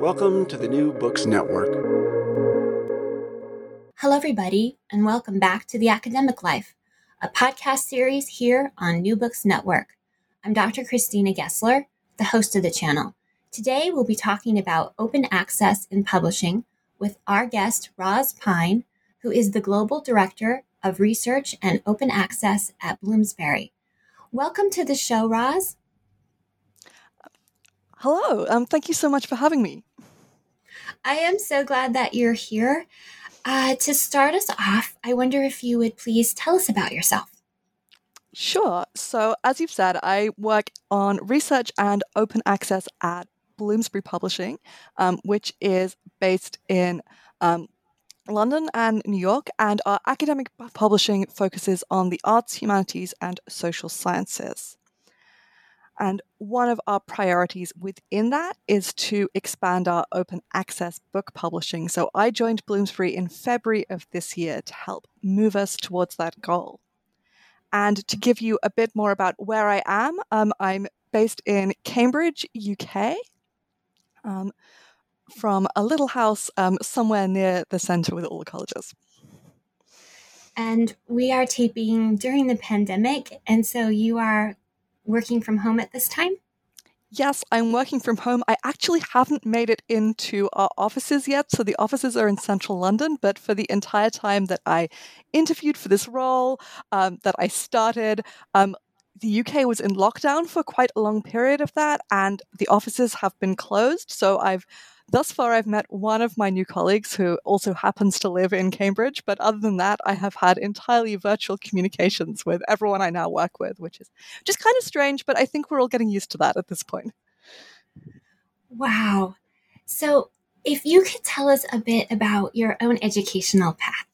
Welcome to the New Books Network. Hello, everybody, and welcome back to The Academic Life, a podcast series here on New Books Network. I'm Dr. Christina Gessler, the host of the channel. Today, we'll be talking about open access in publishing with our guest, Ros Pyne, who is the Global Director of Research and Open Access at Bloomsbury. Welcome to the show, Ros. Hello. Um, thank you so much for having me. I am so glad that you're here. Uh, to start us off, I wonder if you would please tell us about yourself. Sure. So, as you've said, I work on research and open access at Bloomsbury Publishing, um, which is based in um, London and New York, and our academic publishing focuses on the arts, humanities, and social sciences. And one of our priorities within that is to expand our open access book publishing. So I joined Bloomsbury in February of this year to help move us towards that goal. And to give you a bit more about where I am, um, I'm based in Cambridge, UK, um, from a little house um, somewhere near the centre with all the colleges. And we are taping during the pandemic. And so you are working from home at this time? Yes, I'm working from home. I actually haven't made it into our offices yet. So the offices are in central London, but for the entire time that I interviewed for this role, um, that I started, um, the UK was in lockdown for quite a long period of that, and the offices have been closed. So I've Thus far, I've met one of my new colleagues who also happens to live in Cambridge, but other than that, I have had entirely virtual communications with everyone I now work with, which is just kind of strange, but I think we're all getting used to that at this point. Wow. So, if you could tell us a bit about your own educational path.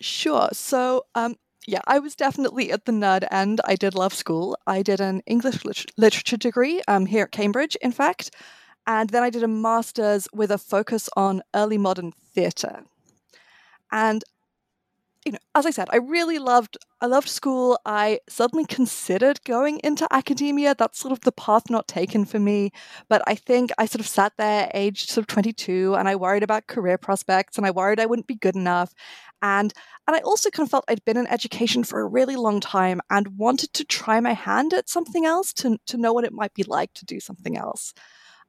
Sure. So, um, yeah, I was definitely at the nerd end. I did love school. I did an English lit- literature degree um, here at Cambridge, in fact. And then I did a master's with a focus on early modern theatre. And you know, as I said, I really loved I loved school. I suddenly considered going into academia. That's sort of the path not taken for me. But I think I sort of sat there aged sort of 22 and I worried about career prospects and I worried I wouldn't be good enough. And and I also kind of felt I'd been in education for a really long time and wanted to try my hand at something else to to know what it might be like to do something else.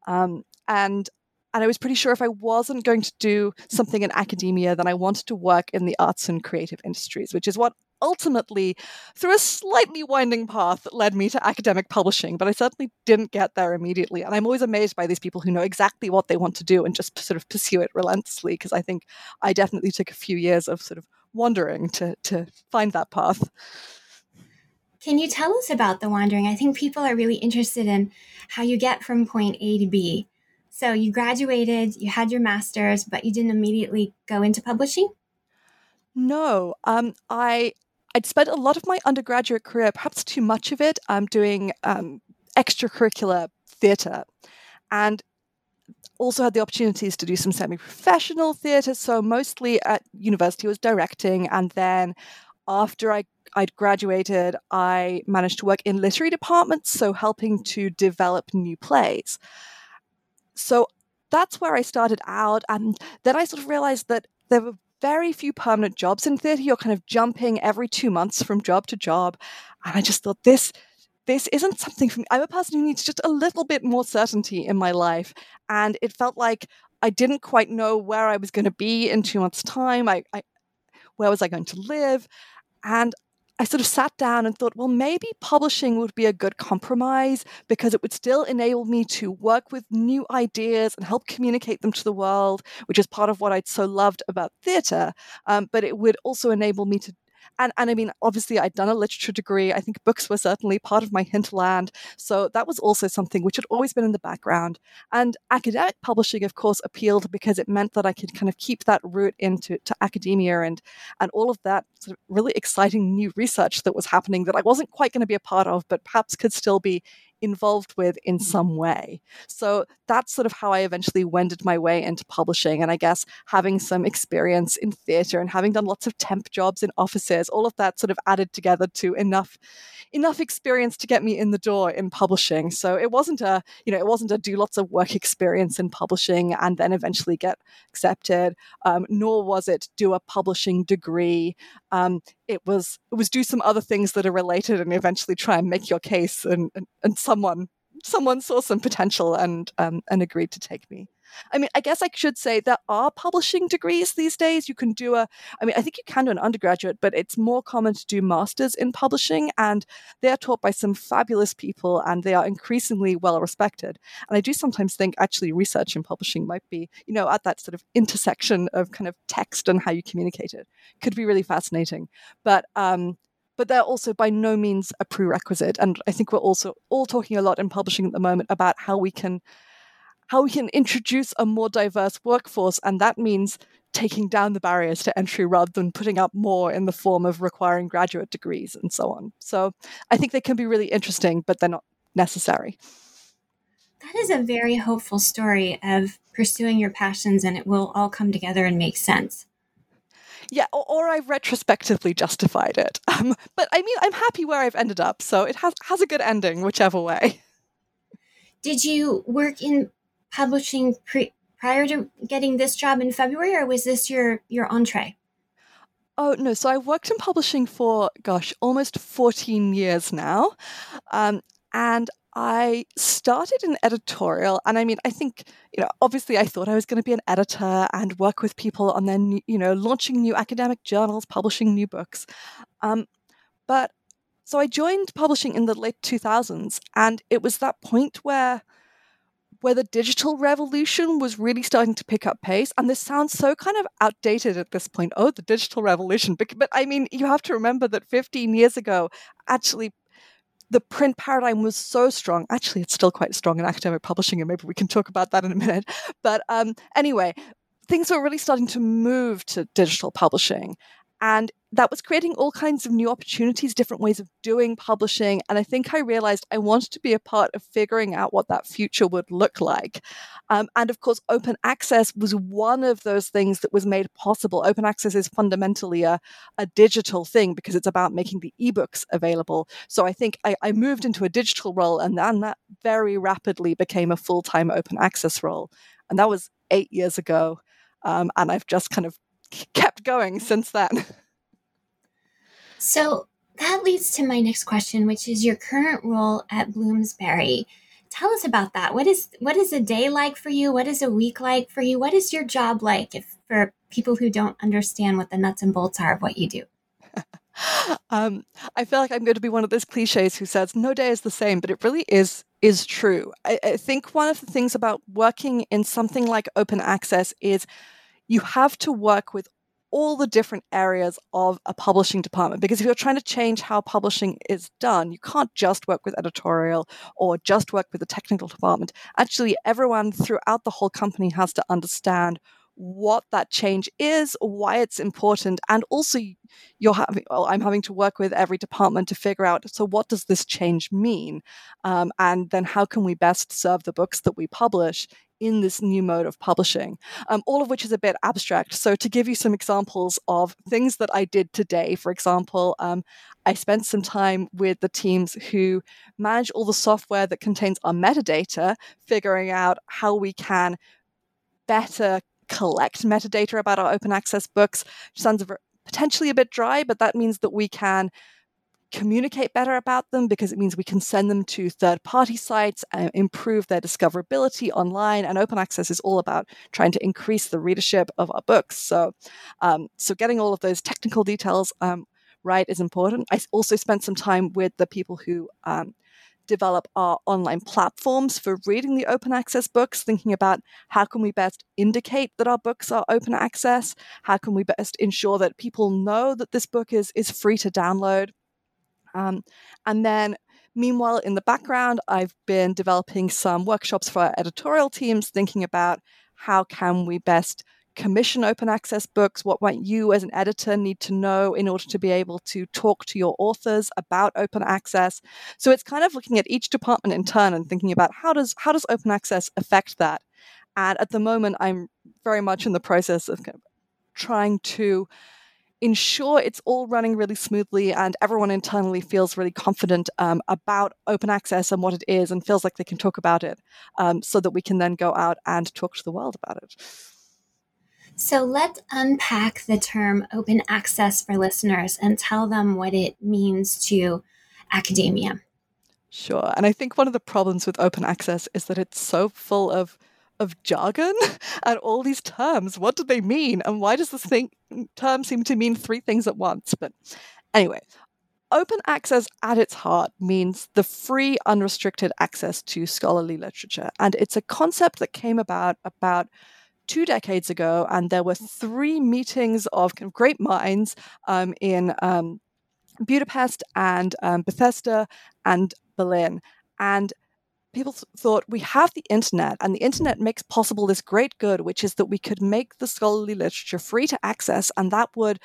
Um, and and I was pretty sure if I wasn't going to do something in academia, then I wanted to work in the arts and creative industries, which is what ultimately, through a slightly winding path, led me to academic publishing. But I certainly didn't get there immediately. And I'm always amazed by these people who know exactly what they want to do and just sort of pursue it relentlessly, because I think I definitely took a few years of sort of wandering to, to find that path. Can you tell us about the wandering? I think people are really interested in how you get from point A to B. So you graduated, you had your master's, but you didn't immediately go into publishing? No, um, I I'd spent a lot of my undergraduate career, perhaps too much of it, um, doing um, extracurricular theatre, and also had the opportunities to do some semi-professional theatre. So mostly at university was directing, and then after I I'd graduated, I managed to work in literary departments, so helping to develop new plays. So that's where I started out, and then I sort of realized that there were very few permanent jobs in theatre. You're kind of jumping every two months from job to job, and I just thought this this isn't something for me. I'm a person who needs just a little bit more certainty in my life. And it felt like I didn't quite know where I was going to be in two months' time. I, I, where was I going to live? And I sort of sat down and thought, well, maybe publishing would be a good compromise because it would still enable me to work with new ideas and help communicate them to the world, which is part of what I'd so loved about theatre. Um, but it would also enable me to and and I mean, obviously, I'd done a literature degree. I think books were certainly part of my hinterland, so that was also something which had always been in the background. And academic publishing, of course, appealed because it meant that I could kind of keep that route into to academia and and all of that sort of really exciting new research that was happening that I wasn't quite going to be a part of, but perhaps could still be involved with in mm-hmm. some way. So that's sort of how I eventually wended my way into publishing. And I guess having some experience in theatre and having done lots of temp jobs in offices, all of that sort of added together to enough enough experience to get me in the door in publishing. So it wasn't a, you know, it wasn't a do lots of work experience in publishing and then eventually get accepted, um, nor was it do a publishing degree. Um, it was it was do some other things that are related and eventually try and make your case and and, and someone someone saw some potential and um, and agreed to take me I mean, I guess I should say there are publishing degrees these days. You can do a, I mean, I think you can do an undergraduate, but it's more common to do masters in publishing, and they are taught by some fabulous people, and they are increasingly well respected. And I do sometimes think actually research in publishing might be, you know, at that sort of intersection of kind of text and how you communicate it. Could be really fascinating, but um, but they're also by no means a prerequisite. And I think we're also all talking a lot in publishing at the moment about how we can how we can introduce a more diverse workforce. And that means taking down the barriers to entry rather than putting up more in the form of requiring graduate degrees and so on. So I think they can be really interesting, but they're not necessary. That is a very hopeful story of pursuing your passions and it will all come together and make sense. Yeah, or, or I've retrospectively justified it. Um, but I mean, I'm happy where I've ended up, so it has has a good ending, whichever way. Did you work in publishing pre- prior to getting this job in February, or was this your your entree? Oh no! So I worked in publishing for gosh, almost fourteen years now, um, and I started in editorial. And I mean, I think you know, obviously, I thought I was going to be an editor and work with people on then you know launching new academic journals, publishing new books. Um, but so I joined publishing in the late two thousands, and it was that point where where the digital revolution was really starting to pick up pace. And this sounds so kind of outdated at this point. Oh, the digital revolution. But, but I mean, you have to remember that 15 years ago, actually, the print paradigm was so strong. Actually, it's still quite strong in academic publishing, and maybe we can talk about that in a minute. But um, anyway, things were really starting to move to digital publishing. And that was creating all kinds of new opportunities, different ways of doing publishing. And I think I realized I wanted to be a part of figuring out what that future would look like. Um, and of course, open access was one of those things that was made possible. Open access is fundamentally a, a digital thing because it's about making the ebooks available. So I think I, I moved into a digital role, and then that very rapidly became a full time open access role. And that was eight years ago. Um, and I've just kind of kept going since then. So that leads to my next question, which is your current role at Bloomsbury. Tell us about that. What is what is a day like for you? What is a week like for you? What is your job like if for people who don't understand what the nuts and bolts are of what you do? um, I feel like I'm going to be one of those cliches who says no day is the same, but it really is is true. I, I think one of the things about working in something like open access is you have to work with all the different areas of a publishing department. Because if you're trying to change how publishing is done, you can't just work with editorial or just work with the technical department. Actually, everyone throughout the whole company has to understand what that change is, why it's important, and also you're having, well, I'm having to work with every department to figure out so what does this change mean, um, and then how can we best serve the books that we publish in this new mode of publishing, um, all of which is a bit abstract. So, to give you some examples of things that I did today, for example, um, I spent some time with the teams who manage all the software that contains our metadata, figuring out how we can better collect metadata about our open access books. Sounds potentially a bit dry, but that means that we can communicate better about them because it means we can send them to third party sites and improve their discoverability online. And open access is all about trying to increase the readership of our books. So, um, so getting all of those technical details um, right is important. I also spent some time with the people who um, develop our online platforms for reading the open access books, thinking about how can we best indicate that our books are open access? How can we best ensure that people know that this book is, is free to download? Um, and then Meanwhile, in the background, I've been developing some workshops for our editorial teams, thinking about how can we best commission open access books? What might you as an editor need to know in order to be able to talk to your authors about open access? So it's kind of looking at each department in turn and thinking about how does how does open access affect that? And at the moment, I'm very much in the process of, kind of trying to ensure it's all running really smoothly and everyone internally feels really confident um, about open access and what it is and feels like they can talk about it um, so that we can then go out and talk to the world about it. So let's unpack the term open access for listeners and tell them what it means to academia. Sure. And I think one of the problems with open access is that it's so full of of jargon and all these terms. What do they mean? And why does this thing term seem to mean three things at once? But anyway, open access at its heart means the free, unrestricted access to scholarly literature. And it's a concept that came about about two decades ago, and there were three meetings of, kind of great minds um, in um, Budapest and um, Bethesda and Berlin. And people th- thought we have the internet, and the internet makes possible this great good, which is that we could make the scholarly literature free to access, and that would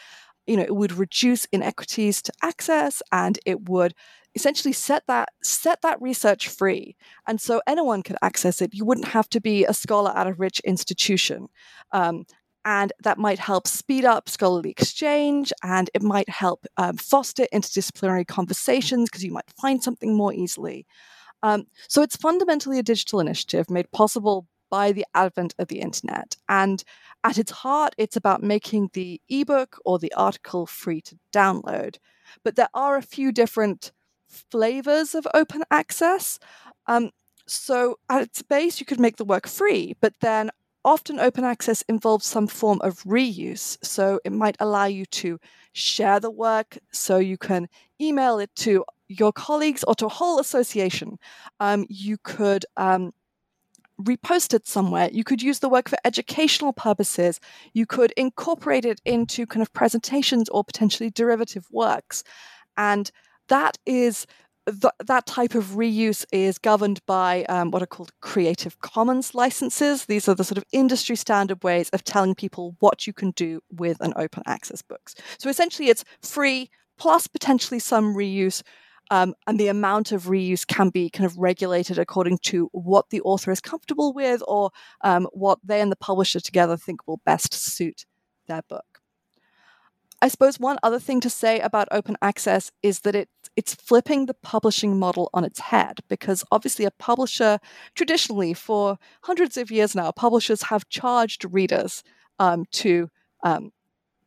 you know it would reduce inequities to access and it would essentially set that set that research free. And so anyone could access it. You wouldn't have to be a scholar at a rich institution. Um, and that might help speed up scholarly exchange and it might help um, foster interdisciplinary conversations because you might find something more easily. Um, so it's fundamentally a digital initiative made possible by the advent of the internet. And at its heart it's about making the ebook or the article free to download. But there are a few different flavors of open access. Um, so at its base, you could make the work free, but then often open access involves some form of reuse. So it might allow you to share the work so you can email it to your colleagues or to a whole association. Um, you could um, repost it somewhere. You could use the work for educational purposes. You could incorporate it into kind of presentations or potentially derivative works. And that is th- that type of reuse is governed by um, what are called Creative Commons licenses. These are the sort of industry standard ways of telling people what you can do with an open access books. So essentially, it's free plus potentially some reuse. Um, and the amount of reuse can be kind of regulated according to what the author is comfortable with or um, what they and the publisher together think will best suit their book. I suppose one other thing to say about open access is that it it's flipping the publishing model on its head because obviously a publisher traditionally for hundreds of years now publishers have charged readers um, to um,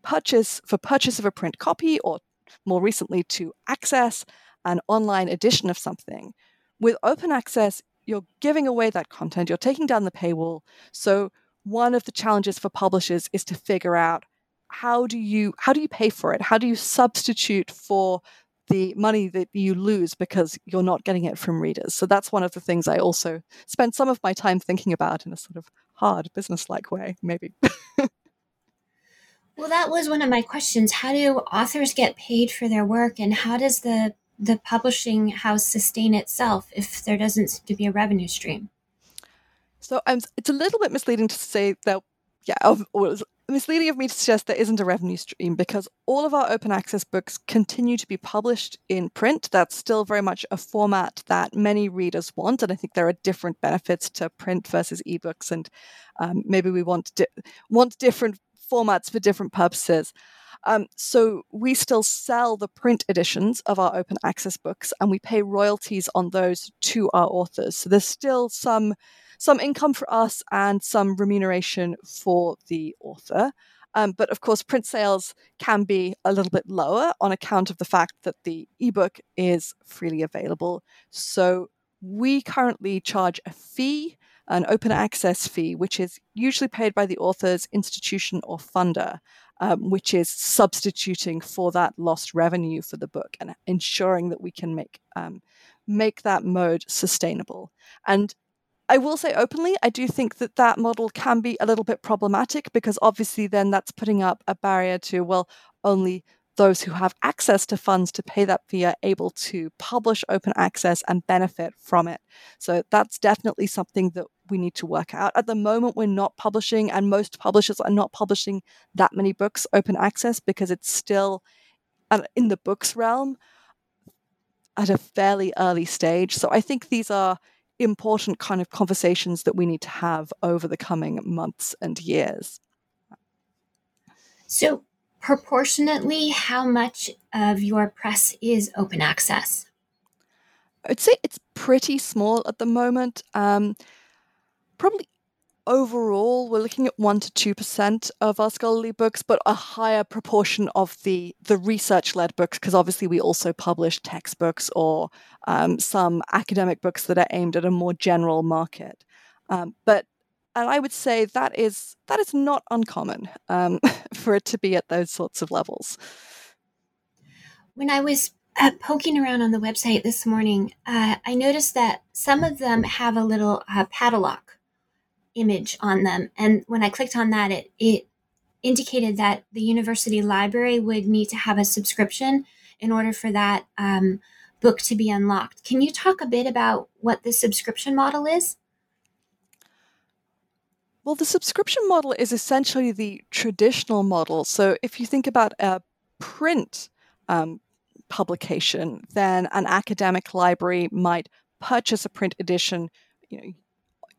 purchase for purchase of a print copy or more recently to access an online edition of something. With open access, you're giving away that content, you're taking down the paywall. So one of the challenges for publishers is to figure out how do you how do you pay for it? How do you substitute for the money that you lose because you're not getting it from readers? So that's one of the things I also spend some of my time thinking about in a sort of hard business-like way, maybe. well, that was one of my questions. How do authors get paid for their work, and how does the the publishing house sustain itself if there doesn't seem to be a revenue stream? So um, it's a little bit misleading to say that yeah, misleading of me to suggest there isn't a revenue stream because all of our open access books continue to be published in print. That's still very much a format that many readers want, and I think there are different benefits to print versus ebooks, and um, maybe we want di- want different formats for different purposes. Um, so we still sell the print editions of our open access books, and we pay royalties on those to our authors. So there's still some some income for us and some remuneration for the author. Um, but of course, print sales can be a little bit lower on account of the fact that the ebook is freely available. So we currently charge a fee, an open access fee, which is usually paid by the author's institution or funder, um, which is substituting for that lost revenue for the book and ensuring that we can make um, make that mode sustainable. And I will say openly, I do think that that model can be a little bit problematic because obviously then that's putting up a barrier to, well, only those who have access to funds to pay that fee are able to publish open access and benefit from it. So that's definitely something that we need to work out. At the moment, we're not publishing, and most publishers are not publishing that many books open access because it's still uh, in the books realm at a fairly early stage. So I think these are important kind of conversations that we need to have over the coming months and years. So, proportionately, how much of your press is open access? I'd say it's pretty small at the moment. Um, probably overall, we're looking at one to two percent of our scholarly books, but a higher proportion of the the research led books, because obviously we also publish textbooks or um, some academic books that are aimed at a more general market. Um, but and I would say that is that is not uncommon um, for it to be at those sorts of levels. When I was uh, poking around on the website this morning, uh, I noticed that some of them have a little uh, padlock image on them. And when I clicked on that, it, it indicated that the university library would need to have a subscription in order for that um, book to be unlocked. Can you talk a bit about what the subscription model is? Well, the subscription model is essentially the traditional model. So if you think about a print um, publication, then an academic library might purchase a print edition, you know,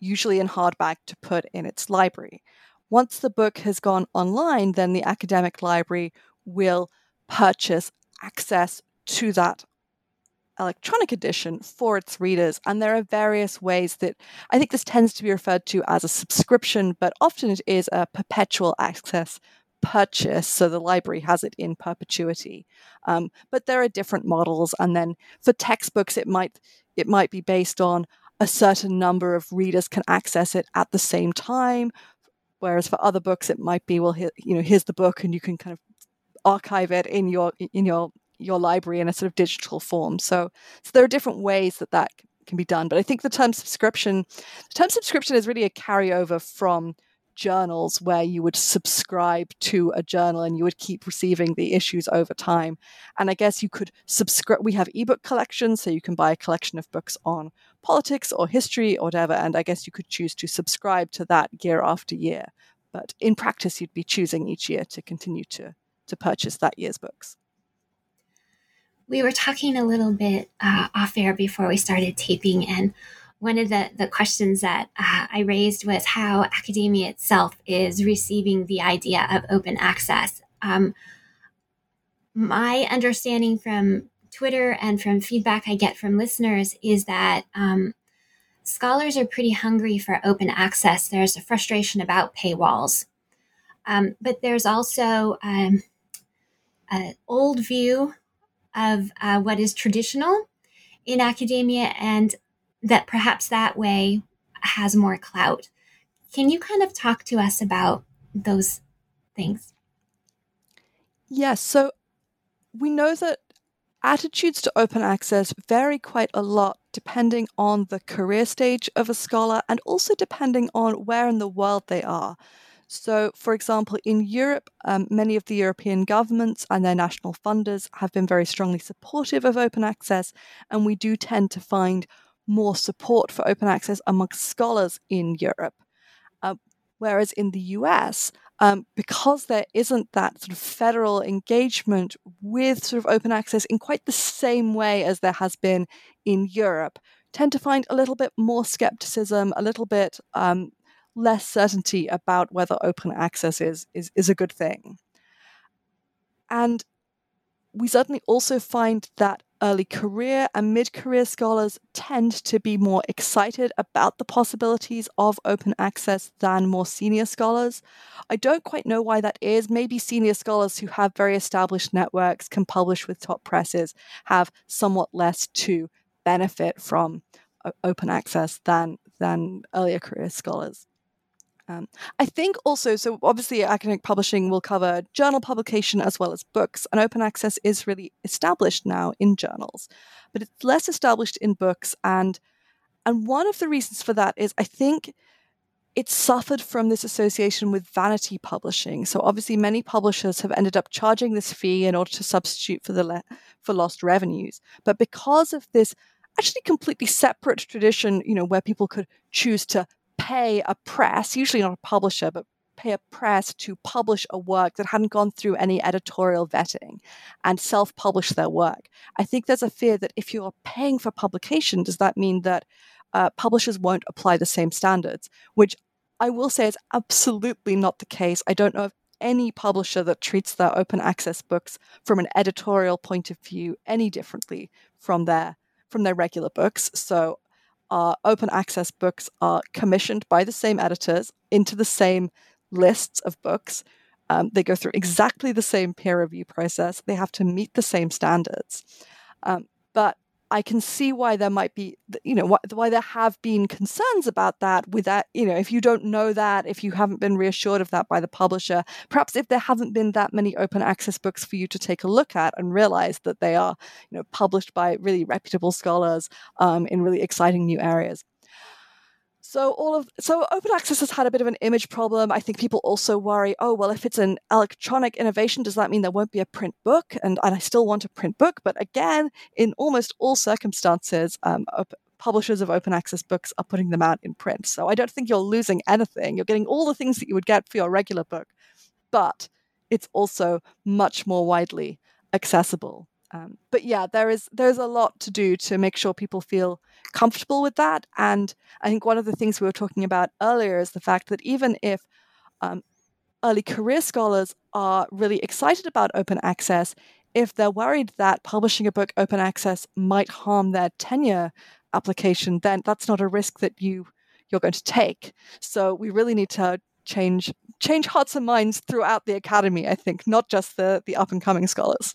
usually in hardback, to put in its library. Once the book has gone online, then the academic library will purchase access to that electronic edition for its readers. And there are various ways that I think this tends to be referred to as a subscription, but often it is a perpetual access purchase. So the library has it in perpetuity. Um, but there are different models. And then for textbooks, it might it might be based on a certain number of readers can access it at the same time. Whereas for other books, it might be, well, here, you know, here's the book, and you can kind of archive it in your in your your library in a sort of digital form. So, so there are different ways that that can be done. But I think the term subscription, the term subscription is really a carryover from journals where you would subscribe to a journal and you would keep receiving the issues over time. And I guess you could subscribe. We have ebook collections, so you can buy a collection of books on politics or history or whatever. And I guess you could choose to subscribe to that year after year. But in practice, you'd be choosing each year to continue to, to purchase that year's books. We were talking a little bit uh, off air before we started taping, and one of the, the questions that uh, I raised was how academia itself is receiving the idea of open access. Um, my understanding from Twitter and from feedback I get from listeners is that um, scholars are pretty hungry for open access. There's a frustration about paywalls. Um, but there's also um, an old view of uh, what is traditional in academia and that perhaps that way has more clout. Can you kind of talk to us about those things? Yes. So we know that attitudes to open access vary quite a lot depending on the career stage of a scholar and also depending on where in the world they are. So, for example, in Europe, um, many of the European governments and their national funders have been very strongly supportive of open access, and we do tend to find more support for open access amongst scholars in Europe. Uh, Whereas in the US, um, because there isn't that sort of federal engagement with sort of open access in quite the same way as there has been in Europe, tend to find a little bit more skepticism, a little bit um, less certainty about whether open access is, is, is a good thing. And we certainly also find that early career and mid career scholars tend to be more excited about the possibilities of open access than more senior scholars. I don't quite know why that is. Maybe senior scholars who have very established networks, can publish with top presses, have somewhat less to benefit from uh, open access than, than earlier career scholars. Um, I think also, so obviously, academic publishing will cover journal publication as well as books, and open access is really established now in journals, but it's less established in books. And and one of the reasons for that is I think it suffered from this association with vanity publishing. So obviously, many publishers have ended up charging this fee in order to substitute for the le- for lost revenues. But because of this actually completely separate tradition, you know, where people could choose to pay a press, usually not a publisher, but pay a press to publish a work that hadn't gone through any editorial vetting and self publish their work. I think there's a fear that if you're paying for publication, does that mean that uh, publishers won't apply the same standards? Which I will say is absolutely not the case. I don't know of any publisher that treats their open access books from an editorial point of view any differently from their from their regular books. So uh, open access books are commissioned by the same editors into the same lists of books. Um, they go through exactly the same peer review process. They have to meet the same standards. Um, but I can see why there might be, you know, why, there have been concerns about that. With that, you know, if you don't know that, if you haven't been reassured of that by the publisher, perhaps if there haven't been that many open access books for you to take a look at and realize that they are, you know, published by really reputable scholars um, in really exciting new areas. So all of so open access has had a bit of an image problem. I think people also worry, oh well, if it's an electronic innovation, does that mean there won't be a print book? And, and I still want a print book, but again, in almost all circumstances, um, op- publishers of open access books are putting them out in print. So I don't think you're losing anything. You're getting all the things that you would get for your regular book, but it's also much more widely accessible. Um, but yeah, there is there's a lot to do to make sure people feel comfortable with that. And I think one of the things we were talking about earlier is the fact that even if um, early career scholars are really excited about open access, if they're worried that publishing a book open access might harm their tenure application, then that's not a risk that you you're going to take. So we really need to change change hearts and minds throughout the academy. I think not just the the up and coming scholars.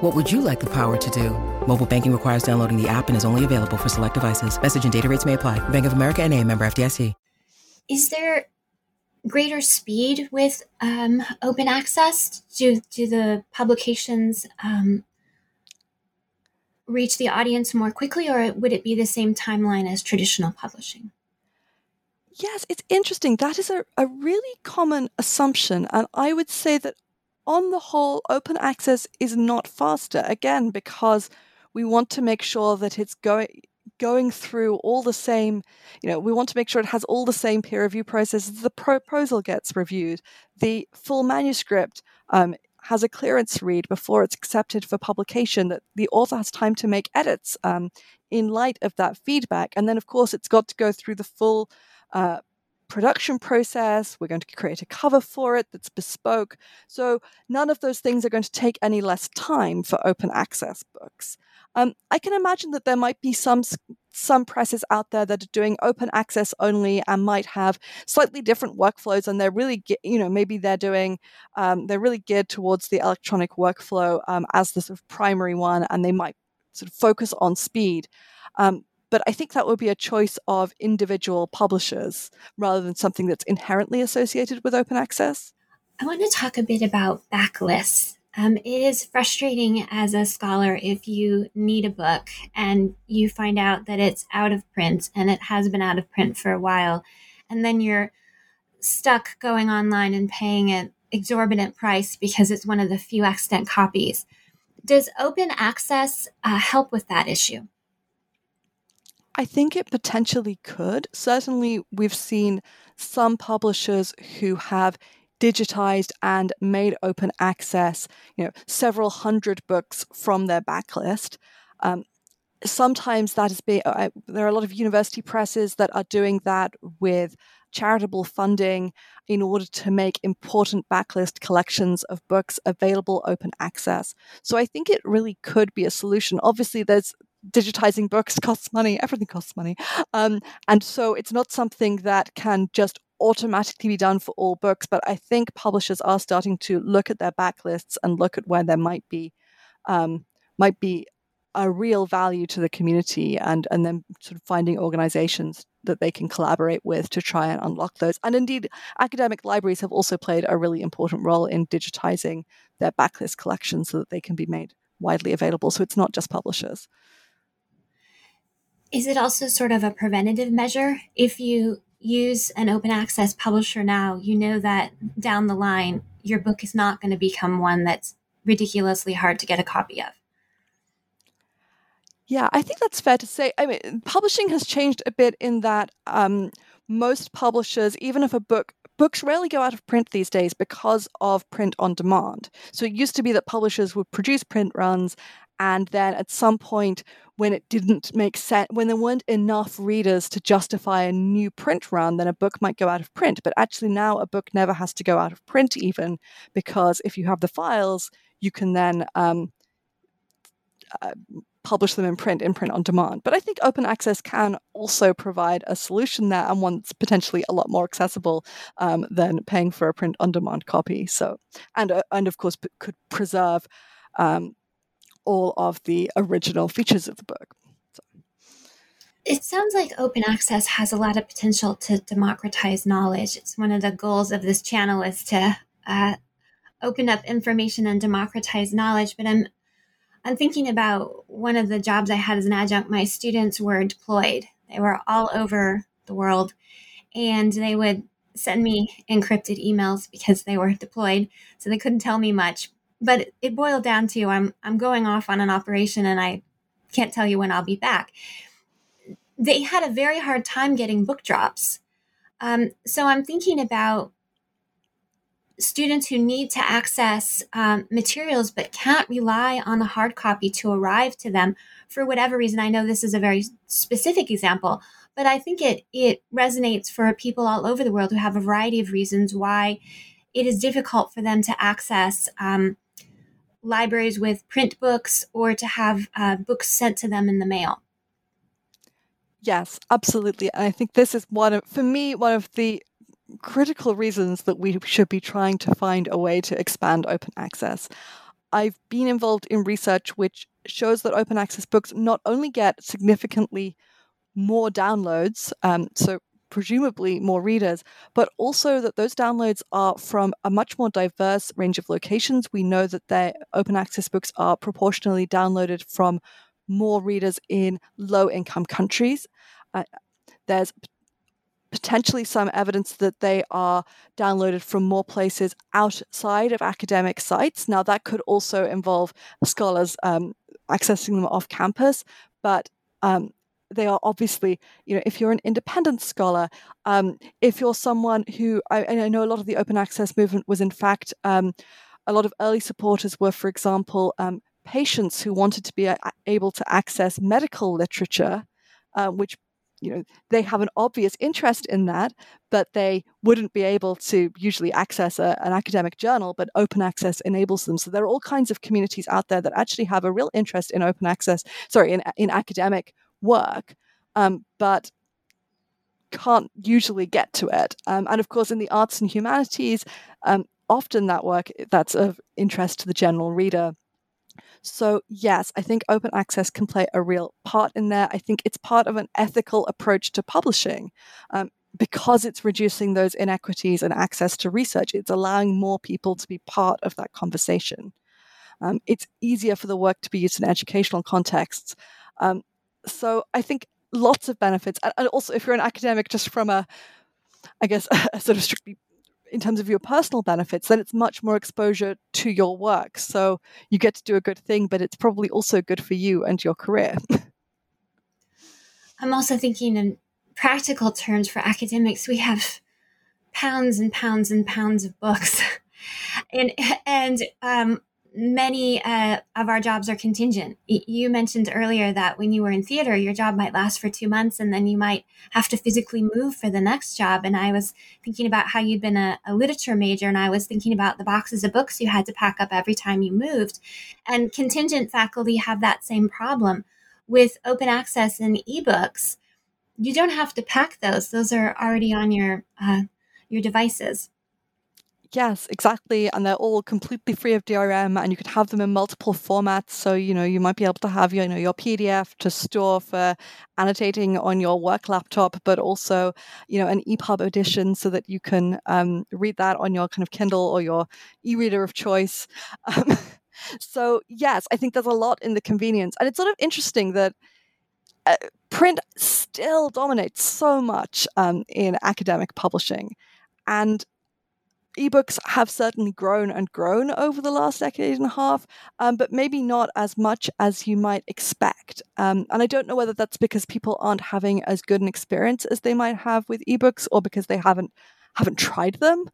What would you like the power to do? Mobile banking requires downloading the app and is only available for select devices. Message and data rates may apply. Bank of America and a member FDIC. Is there greater speed with um, open access? Do, do the publications um, reach the audience more quickly or would it be the same timeline as traditional publishing? Yes, it's interesting. That is a, a really common assumption. And I would say that on the whole, open access is not faster, again, because we want to make sure that it's going going through all the same, you know, we want to make sure it has all the same peer review processes. The proposal gets reviewed, the full manuscript um, has a clearance read before it's accepted for publication, that the author has time to make edits um, in light of that feedback. And then, of course, it's got to go through the full uh, production process. We're going to create a cover for it that's bespoke. So none of those things are going to take any less time for open access books. Um, I can imagine that there might be some some presses out there that are doing open access only and might have slightly different workflows, and they're really, you know, maybe they're doing um, they're really geared towards the electronic workflow um, as the sort of primary one, and they might sort of focus on speed. Um, but I think that would be a choice of individual publishers rather than something that's inherently associated with open access. I want to talk a bit about backlists Um, it is frustrating as a scholar if you need a book and you find out that it's out of print and it has been out of print for a while, and then you're stuck going online and paying an exorbitant price because it's one of the few extant copies. Does open access uh, help with that issue? I think it potentially could. Certainly, we've seen some publishers who have digitized and made open access, you know, several hundred books from their backlist. Um, sometimes that is being, uh, there are a lot of university presses that are doing that with charitable funding in order to make important backlist collections of books available open access. So I think it really could be a solution. Obviously, there's digitizing books costs money, everything costs money. Um, and so it's not something that can just automatically be done for all books, but I think publishers are starting to look at their backlists and look at where there might be um, might be a real value to the community and and then sort of finding organizations that they can collaborate with to try and unlock those. And indeed, academic libraries have also played a really important role in digitizing their backlist collections so that they can be made widely available. So it's not just publishers. Is it also sort of a preventative measure? If you use an open access publisher now, you know that down the line, your book is not going to become one that's ridiculously hard to get a copy of. Yeah, I think that's fair to say. I mean, publishing has changed a bit in that um, most publishers, even if a book books rarely go out of print these days because of print on demand. So it used to be that publishers would produce print runs and then at some point when it didn't make sense when there weren't enough readers to justify a new print run then a book might go out of print but actually now a book never has to go out of print even because if you have the files you can then um, uh, publish them in print, in print on demand. But I think open access can also provide a solution there and one that's potentially a lot more accessible um, than paying for a print on demand copy. So, and uh, and of course, p- could preserve um, all of the original features of the book. So. It sounds like open access has a lot of potential to democratize knowledge. It's one of the goals of this channel is to uh, open up information and democratize knowledge. But I'm I'm thinking about one of the jobs I had as an adjunct. My students were deployed, they were all over the world, and they would send me encrypted emails because they were deployed, so they couldn't tell me much. But it boiled down to I'm I'm going off on an operation and I can't tell you when I'll be back. They had a very hard time getting book drops. Um, so I'm thinking about students who need to access um, materials but can't rely on the hard copy to arrive to them for whatever reason. I know this is a very specific example, but I think it it resonates for people all over the world who have a variety of reasons why it is difficult for them to access um, libraries with print books or to have uh, books sent to them in the mail. Yes, absolutely. And I think this is one of, for me, one of the critical reasons that we should be trying to find a way to expand open access. I've been involved in research which shows that open access books not only get significantly more downloads, um, so presumably more readers, but also that those downloads are from a much more diverse range of locations. We know that their open access books are proportionally downloaded from more readers in low income countries. Uh, there's potentially some evidence that they are downloaded from more places outside of academic sites. Now, that could also involve scholars um, accessing them off campus, but um, they are obviously, you know, if you're an independent scholar, um, if you're someone who, I, I, know a lot of the open access movement was in fact, um, a lot of early supporters were, for example, um, patients who wanted to be a- able to access medical literature, uh, which you know they have an obvious interest in that but they wouldn't be able to usually access a, an academic journal but open access enables them. So there are all kinds of communities out there that actually have a real interest in open access sorry in, in academic work um, but can't usually get to it um, and of course in the arts and humanities um, often that work that's of interest to the general reader so, yes, I think open access can play a real part in there. I think it's part of an ethical approach to publishing. Um, because it's reducing those inequities and access to research, it's allowing more people to be part of that conversation. Um, it's easier for the work to be used in educational contexts. Um, so I think lots of benefits. And also, if you're an academic, just from a, I guess, a sort of strictly in terms of your personal benefits, then it's much more exposure to your work. So you get to do a good thing, but it's probably also good for you and your career. I'm also thinking in practical terms for academics, we have pounds and pounds and pounds of books. and and um, many uh, of our jobs are contingent. You mentioned earlier that when you were in theater, your job might last for two months and then you might have to physically move for the next job. And I was thinking about how you'd been a, a, literature major, and I was thinking about the boxes of books you had to pack up every time you moved. And contingent faculty have that same problem. With open access and ebooks, you don't have to pack those, those are already on your, uh, your devices. Yes, exactly. And they're all completely free of DRM and you could have them in multiple formats. So, you know, you might be able to have you know, your PDF to store for annotating on your work laptop, but also, you know, an EPUB edition so that you can um, read that on your kind of Kindle or your e-reader of choice. Um, so, yes, I think there's a lot in the convenience. And it's sort of interesting that uh, print still dominates so much um, in academic publishing. And ebooks have certainly grown and grown over the last decade and a half, um, but maybe not as much as you might expect. Um, and I don't know whether that's because people aren't having as good an experience as they might have with ebooks, or because they haven't haven't tried them.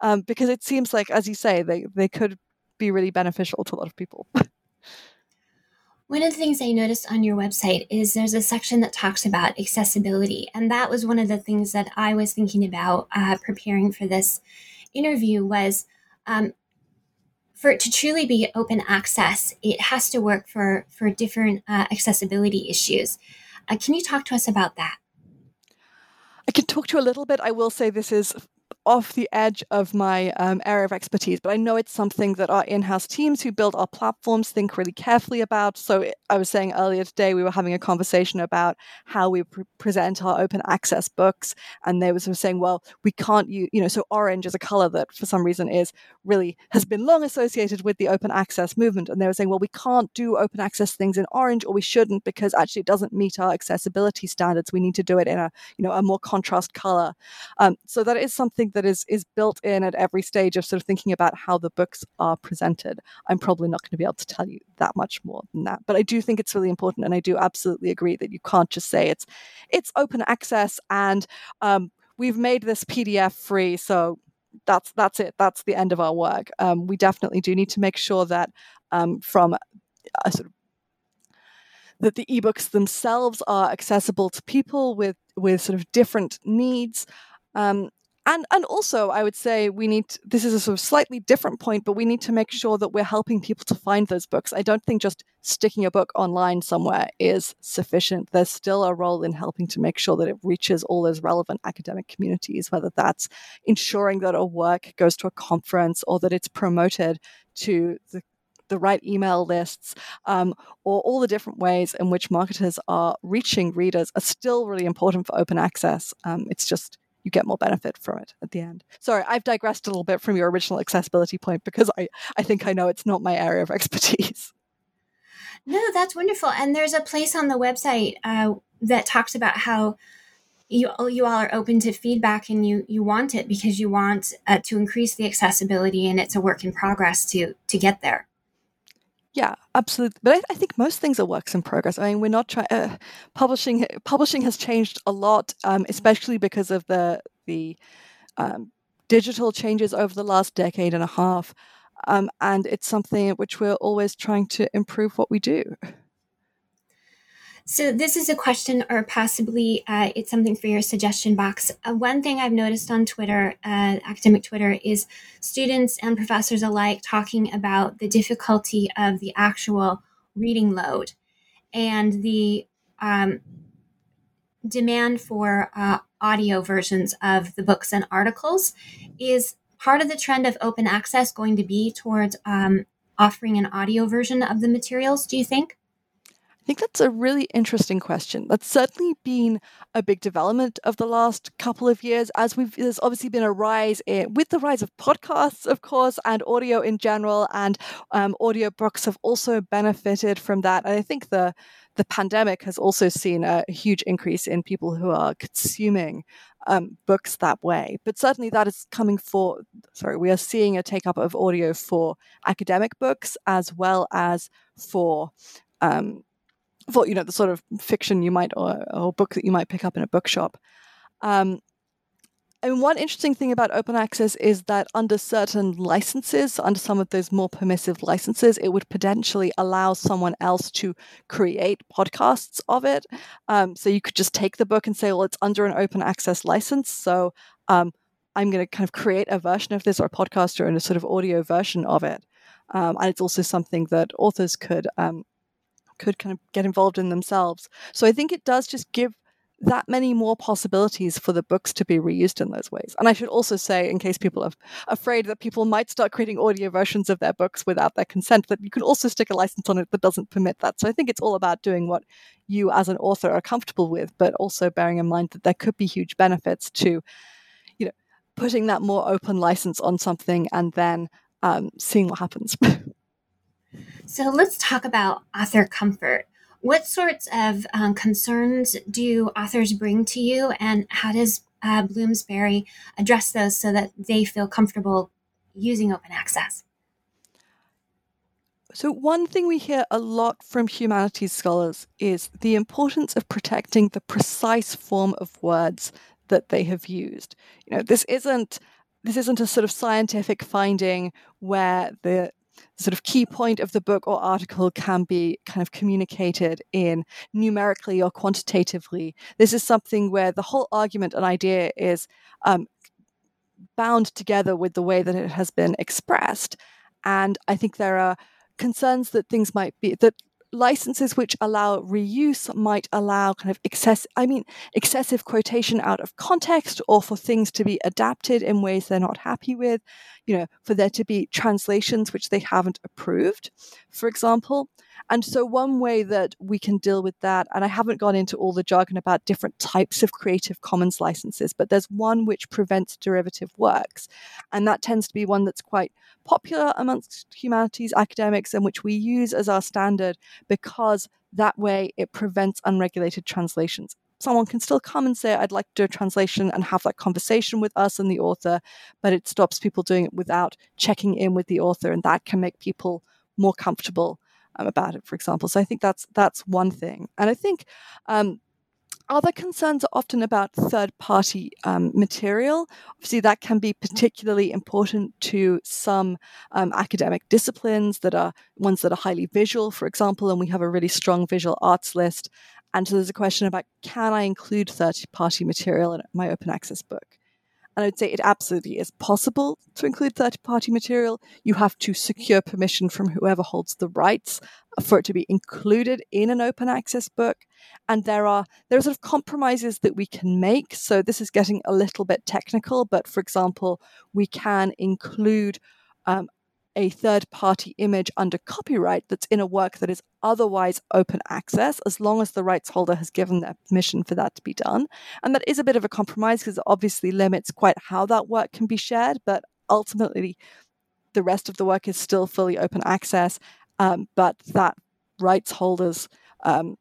Um, because it seems like, as you say, they they could be really beneficial to a lot of people. One of the things I noticed on your website is there's a section that talks about accessibility. And that was one of the things that I was thinking about uh, preparing for this interview was um, for it to truly be open access, it has to work for for different uh, accessibility issues. Uh, can you talk to us about that? I can talk to you a little bit. I will say this is off the edge of my um, area of expertise, but I know it's something that our in house teams who build our platforms think really carefully about. So I was saying earlier today, we were having a conversation about how we pre- present our open access books. And they were sort of saying, well, we can't use, you know, so orange is a color that for some reason is really has been long associated with the open access movement. And they were saying, well, we can't do open access things in orange or we shouldn't because actually it doesn't meet our accessibility standards. We need to do it in a, you know, a more contrast color. Um, so that is something that is is built in at every stage of sort of thinking about how the books are presented. I'm probably not going to be able to tell you that much more than that, but I do think it's really important, and I do absolutely agree that you can't just say it's it's open access and um, we've made this PDF free, so that's that's it. That's the end of our work. Um, we definitely do need to make sure that um, from a sort of that the ebooks themselves are accessible to people with with sort of different needs um, and and also i would say we need to, this is a sort of slightly different point but we need to make sure that we're helping people to find those books i don't think just sticking a book online somewhere is sufficient there's still a role in helping to make sure that it reaches all those relevant academic communities whether that's ensuring that a work goes to a conference or that it's promoted to the the right email lists, um, or all the different ways in which marketers are reaching readers are still really important for open access. Um, it's just you get more benefit from it at the end. Sorry, I've digressed a little bit from your original accessibility point because I, I think I know it's not my area of expertise. No, that's wonderful. And there's a place on the website uh, that talks about how you you all are open to feedback and you you want it because you want uh, to increase the accessibility and it's a work in progress to to get there. Yeah, absolutely. But I, I, think most things are works in progress. I mean, we're not trying. Uh, publishing publishing has changed a lot, um, especially because of the the um, digital changes over the last decade and a half, um, and it's something which we're always trying to improve what we do. So this is a question, or possibly uh, it's something for your suggestion box. Uh, one thing I've noticed on Twitter, uh, academic Twitter, is students and professors alike talking about the difficulty of the actual reading load and the um, demand for uh, audio versions of the books and articles. Is part of the trend of open access going to be towards um, offering an audio version of the materials? Do you think? I think that's a really interesting question. That's certainly been a big development of the last couple of years, as we've there's obviously been a rise in, with the rise of podcasts, of course, and audio in general, and um, audiobooks have also benefited from that. And I think the the pandemic has also seen a huge increase in people who are consuming um, books that way. But certainly that is coming for, sorry, we are seeing a take up of audio for academic books as well as for um, for you know the sort of fiction you might or, or book that you might pick up in a bookshop. Um, and one interesting thing about open access is that under certain licenses, under some of those more permissive licenses, it would potentially allow someone else to create podcasts of it. Um, so you could just take the book and say, well, it's under an open access license. So um, I'm going to kind of create a version of this or a podcast or in a sort of audio version of it. Um, and it's also something that authors could um, could kind of get involved in themselves. So I think it does just give that many more possibilities for the books to be reused in those ways. And I should also say, in case people are afraid that people might start creating audio versions of their books without their consent, that you can also stick a license on it that doesn't permit that. So I think it's all about doing what you as an author are comfortable with, but also bearing in mind that there could be huge benefits to, you know, putting that more open license on something and then um, seeing what happens. So let's talk about author comfort. What sorts of um, concerns do authors bring to you, and how does uh, Bloomsbury address those so that they feel comfortable using open access? So, one thing we hear a lot from humanities scholars is the importance of protecting the precise form of words that they have used. You know, this isn't this isn't a sort of scientific finding where the sort of key point of the book or article can be kind of communicated in numerically or quantitatively. This is something where the whole argument and idea is um, bound together with the way that it has been expressed. And I think there are concerns that things might be that licenses which allow reuse might allow kind of excess i mean excessive quotation out of context or for things to be adapted in ways they're not happy with you know for there to be translations which they haven't approved for example and so one way that we can deal with that and i haven't gone into all the jargon about different types of creative commons licenses but there's one which prevents derivative works and that tends to be one that's quite popular amongst humanities academics and which we use as our standard because that way it prevents unregulated translations. Someone can still come and say, I'd like to do a translation and have that conversation with us and the author, but it stops people doing it without checking in with the author, and that can make people more comfortable um, about it, for example. So I think that's that's one thing. And I think um, other concerns are often about third party um, material. Obviously, that can be particularly important to some um, academic disciplines that are ones that are highly visual, for example, and we have a really strong visual arts list. And so there's a question about can I include third party material in my open access book? And I'd say it absolutely is possible to include third party material. You have to secure permission from whoever holds the rights for it to be included in an open access book. And there are there are sort of compromises that we can make. So this is getting a little bit technical, but for example, we can include um, a third party image under copyright that's in a work that is otherwise open access, as long as the rights holder has given their permission for that to be done. And that is a bit of a compromise because it obviously limits quite how that work can be shared, but ultimately, the rest of the work is still fully open access, um, but that rights holders. Um,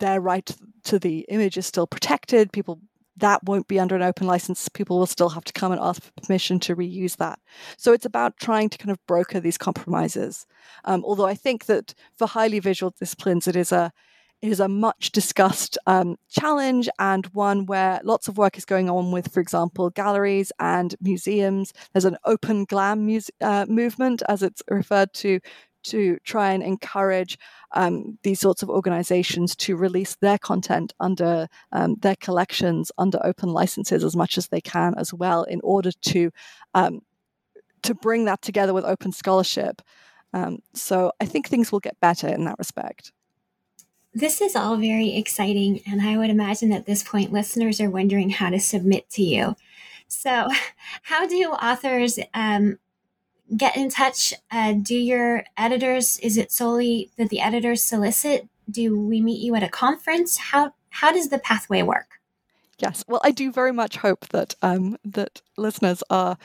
their right to the image is still protected. People that won't be under an open license. People will still have to come and ask for permission to reuse that. So it's about trying to kind of broker these compromises. Um, although I think that for highly visual disciplines, it is a it is a much discussed um, challenge and one where lots of work is going on with, for example, galleries and museums. There's an OpenGLAM muse- uh, movement, as it's referred to, to try and encourage um, these sorts of organizations to release their content under um, their collections under open licenses as much as they can as well in order to um, to bring that together with open scholarship. Um, so i think things will get better in that respect. This is all very exciting and i would imagine at this point listeners are wondering how to submit to you. So how do authors um, get in touch? Uh, do your editors, is it solely that the editors solicit? Do we meet you at a conference? How, how does the pathway work? Yes, well, I do very much hope that um, that listeners are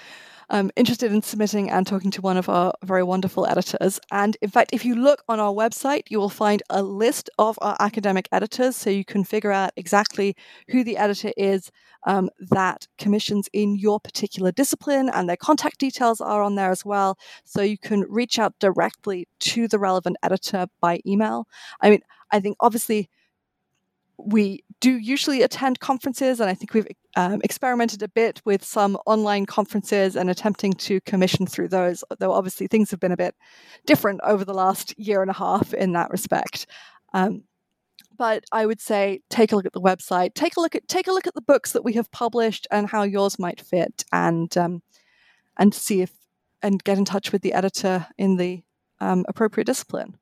um, interested in submitting and talking to one of our very wonderful editors. And in fact, if you look on our website, you will find a list of our academic editors, so you can figure out exactly who the editor is um, that commissions in your particular discipline, and their contact details are on there as well. So you can reach out directly to the relevant editor by email. I mean, I think obviously we do usually attend conferences, and I think we've um, experimented a bit with some online conferences and attempting to commission through those. Though obviously things have been a bit different over the last year and a half in that respect. Um, but I would say take a look at the website, take a look at take a look at the books that we have published and how yours might fit, and um, and see if and get in touch with the editor in the um, appropriate discipline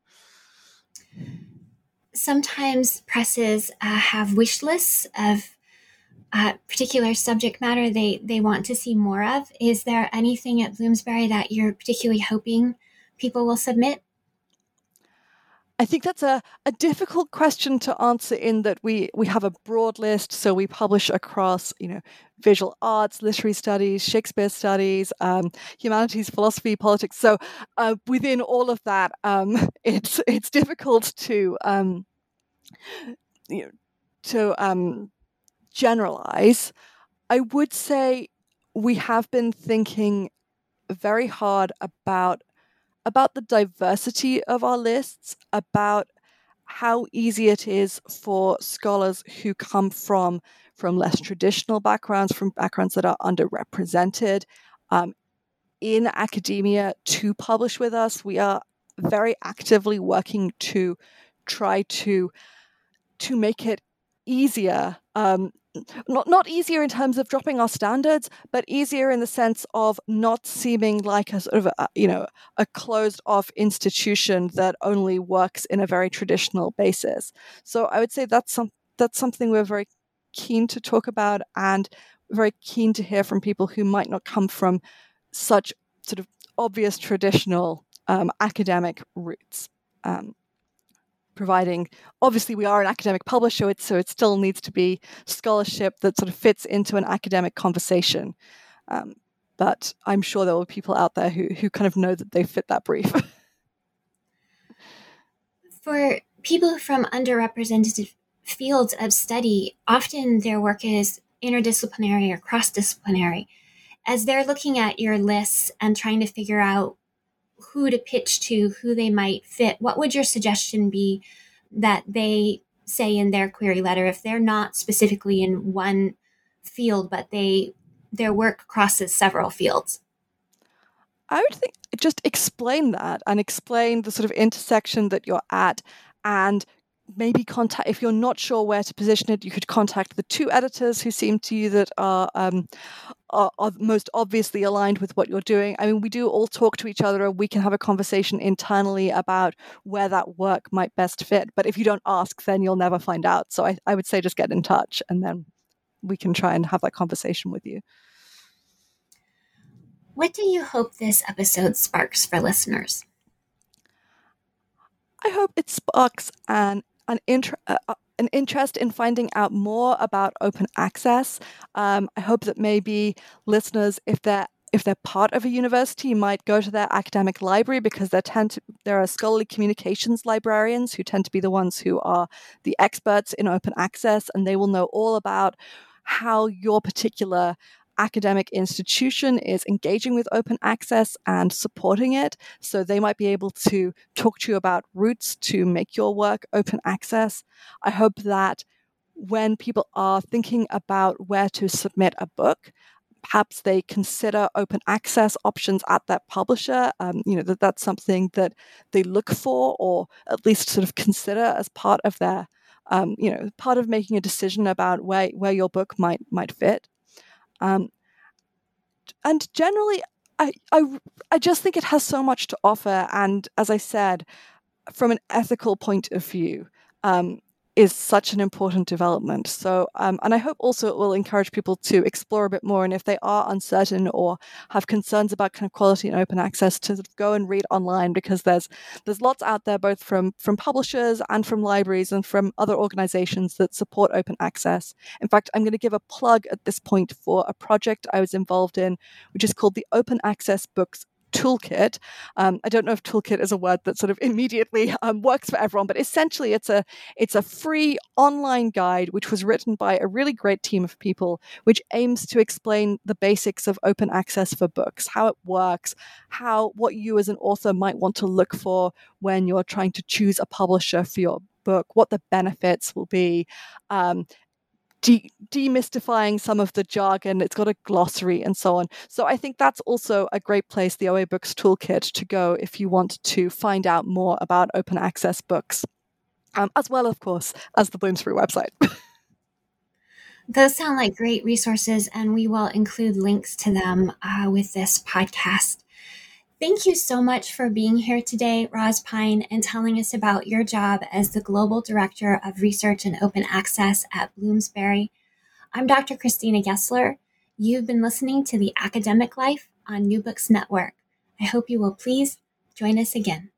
sometimes presses uh, have wish lists of uh, particular subject matter they, they want to see more of. Is there anything at Bloomsbury that you're particularly hoping people will submit? I think that's a, a difficult question to answer in that we, we have a broad list. So we publish across, you know, visual arts, literary studies, Shakespeare studies, um, humanities, philosophy, politics. So uh, within all of that, um, it's it's difficult to um, you know, to um, generalize. I would say we have been thinking very hard about about the diversity of our lists, about how easy it is for scholars who come from from less traditional backgrounds, from backgrounds that are underrepresented um, in academia to publish with us. We are very actively working to try to to make it easier um, not not easier in terms of dropping our standards, but easier in the sense of not seeming like a sort of a, you know a closed off institution that only works in a very traditional basis. So I would say that's some that's something we're very keen to talk about and very keen to hear from people who might not come from such sort of obvious traditional um, academic roots. Um, providing obviously we are an academic publisher so it still needs to be scholarship that sort of fits into an academic conversation. Um, but i'm sure there will be people out there who, who kind of know that they fit that brief. For people from underrepresented fields of study often their work is interdisciplinary or cross-disciplinary. As they're looking at your lists and trying to figure out who to pitch to, who they might fit, what would your suggestion be that they say in their query letter if they're not specifically in one field, but they their work crosses several fields? I would think just explain that and explain the sort of intersection that you're at and maybe contact if you're not sure where to position it you could contact the two editors who seem to you that are um, are, are, most obviously aligned with what you're doing. I mean we do all talk to each other and we can have a conversation internally about where that work might best fit. But if you don't ask then you'll never find out. So i, I would say just get in touch and then we can try and have that conversation with you. What do you hope this episode sparks for listeners? I hope it sparks an an, inter- uh, uh, an interest in finding out more about open access. Um, I hope that maybe listeners, if they're if they're part of a university, might go to their academic library because there tend to there are scholarly communications librarians who tend to be the ones who are the experts in open access, and they will know all about how your particular academic institution is engaging with open access and supporting it. So they might be able to talk to you about routes to make your work open access. I hope that when people are thinking about where to submit a book, perhaps they consider open access options at that publisher. Um, you know that that's something that they look for, or at least sort of consider as part of their, um, you know, part of making a decision about where where your book might might fit. Um, and generally, I, I, I just think it has so much to offer. And as I said, from an ethical point of view, um, is such an important development. So, um, and I hope also it will encourage people to explore a bit more. And if they are uncertain or have concerns about kind of quality and open access, to go and read online because there's there's lots out there, both from from publishers and from libraries and from other organizations that support open access. In fact, I'm going to give a plug at this point for a project I was involved in, which is called the Open Access Books toolkit. Um, I don't know if toolkit is a word that sort of immediately um, works for everyone, but essentially it's a it's a free online guide which was written by a really great team of people, which aims to explain the basics of open access for books, how it works, how what you as an author might want to look for when you're trying to choose a publisher for your book, what the benefits will be, um, de- demystifying some of the jargon. It's got a glossary and so on. So I think that's also a great place, the OA Books Toolkit, to go if you want to find out more about open access books, um, as well, of course, as the Bloomsbury website. Those sound like great resources, and we will include links to them uh, with this podcast. Thank you so much for being here today, Ros Pyne, and telling us about your job as the Global Director of Research and Open Access at Bloomsbury. I'm Dr. Christina Gessler. You've been listening to The Academic Life on New Books Network. I hope you will please join us again.